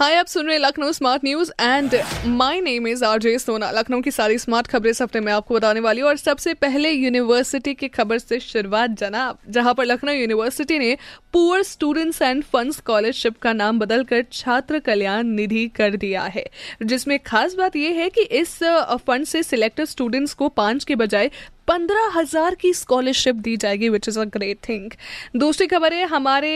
हाय, आप सुन रहे हैं Lucknow smart news and my name is RJ Sona Lucknow की सारी स्मार्ट खबरें इस हफ़्ते में आपको बताने वाली हूँ और सबसे पहले यूनिवर्सिटी की खबर से शुरुआत जनाब, जहाँ पर लखनऊ यूनिवर्सिटी ने poor students and fund scholarship का नाम बदलकर छात्र कल्याण निधि कर दिया है। जिसमें खास बात यह है कि इस फंड से सिलेक्टेड स्टूडेंट्स को पाँच के बजाय पंद्रह हज़ार की स्कॉलरशिप दी जाएगी which is a great thing दूसरी खबर है, हमारे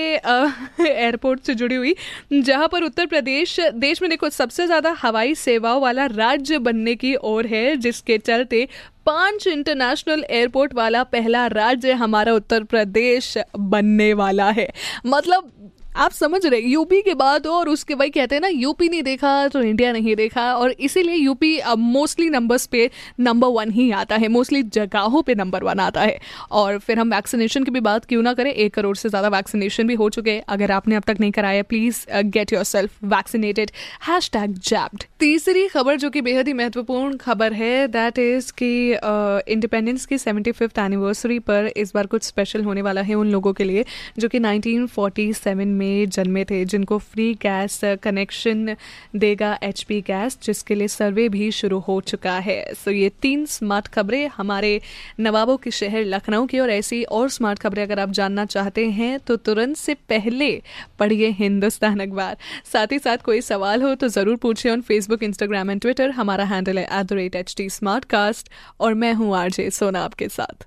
एयरपोर्ट से जुड़ी हुई, जहाँ पर उत्तर प्रदेश, देश में देखो, सबसे ज़्यादा हवाई सेवाओं वाला राज्य बनने की ओर है, जिसके चलते पाँच इंटरनेशनल एयरपोर्ट वाला पहला राज्य हमारा उत्तर प्रदेश बनने वाला है। मतलब आप समझ रहे यूपी के बाद और उसके भाई कहते हैं ना यूपी नहीं देखा तो इंडिया नहीं देखा और इसीलिए यूपी मोस्टली नंबर्स पे नंबर वन ही आता है मोस्टली जगहों पे नंबर वन आता है। और फिर हम वैक्सीनेशन की भी बात क्यों ना करें एक करोड़ से ज़्यादा वैक्सीनेशन भी हो चुके हैं। अगर आपने अब तक नहीं कराया please get yourself vaccinated hashtag jabbed तीसरी खबर जो कि बेहद ही महत्वपूर्ण खबर है दैट इज़ कि इंडिपेंडेंस uh, की सेवेंटी फिफ्थ एनिवर्सरी पर इस बार कुछ स्पेशल होने वाला है उन लोगों के लिए जो कि नाइनटीन में में जन्मे थे, जिनको फ्री गैस कनेक्शन देगा एचपी गैस जिसके लिए सर्वे भी शुरू हो चुका है। सो ये तीन स्मार्ट खबरें हमारे नवाबों के शहर लखनऊ की, और ऐसी और स्मार्ट खबरें अगर आप जानना चाहते हैं तो तुरंत से पहले पढ़िए हिंदुस्तान अखबार। साथ ही साथ कोई सवाल हो तो ज़रूर पूछिए on Facebook Instagram and Twitter हमारा हैंडल है at the rate H T smart cast और मैं हूँ आरजे सोना आपके साथ।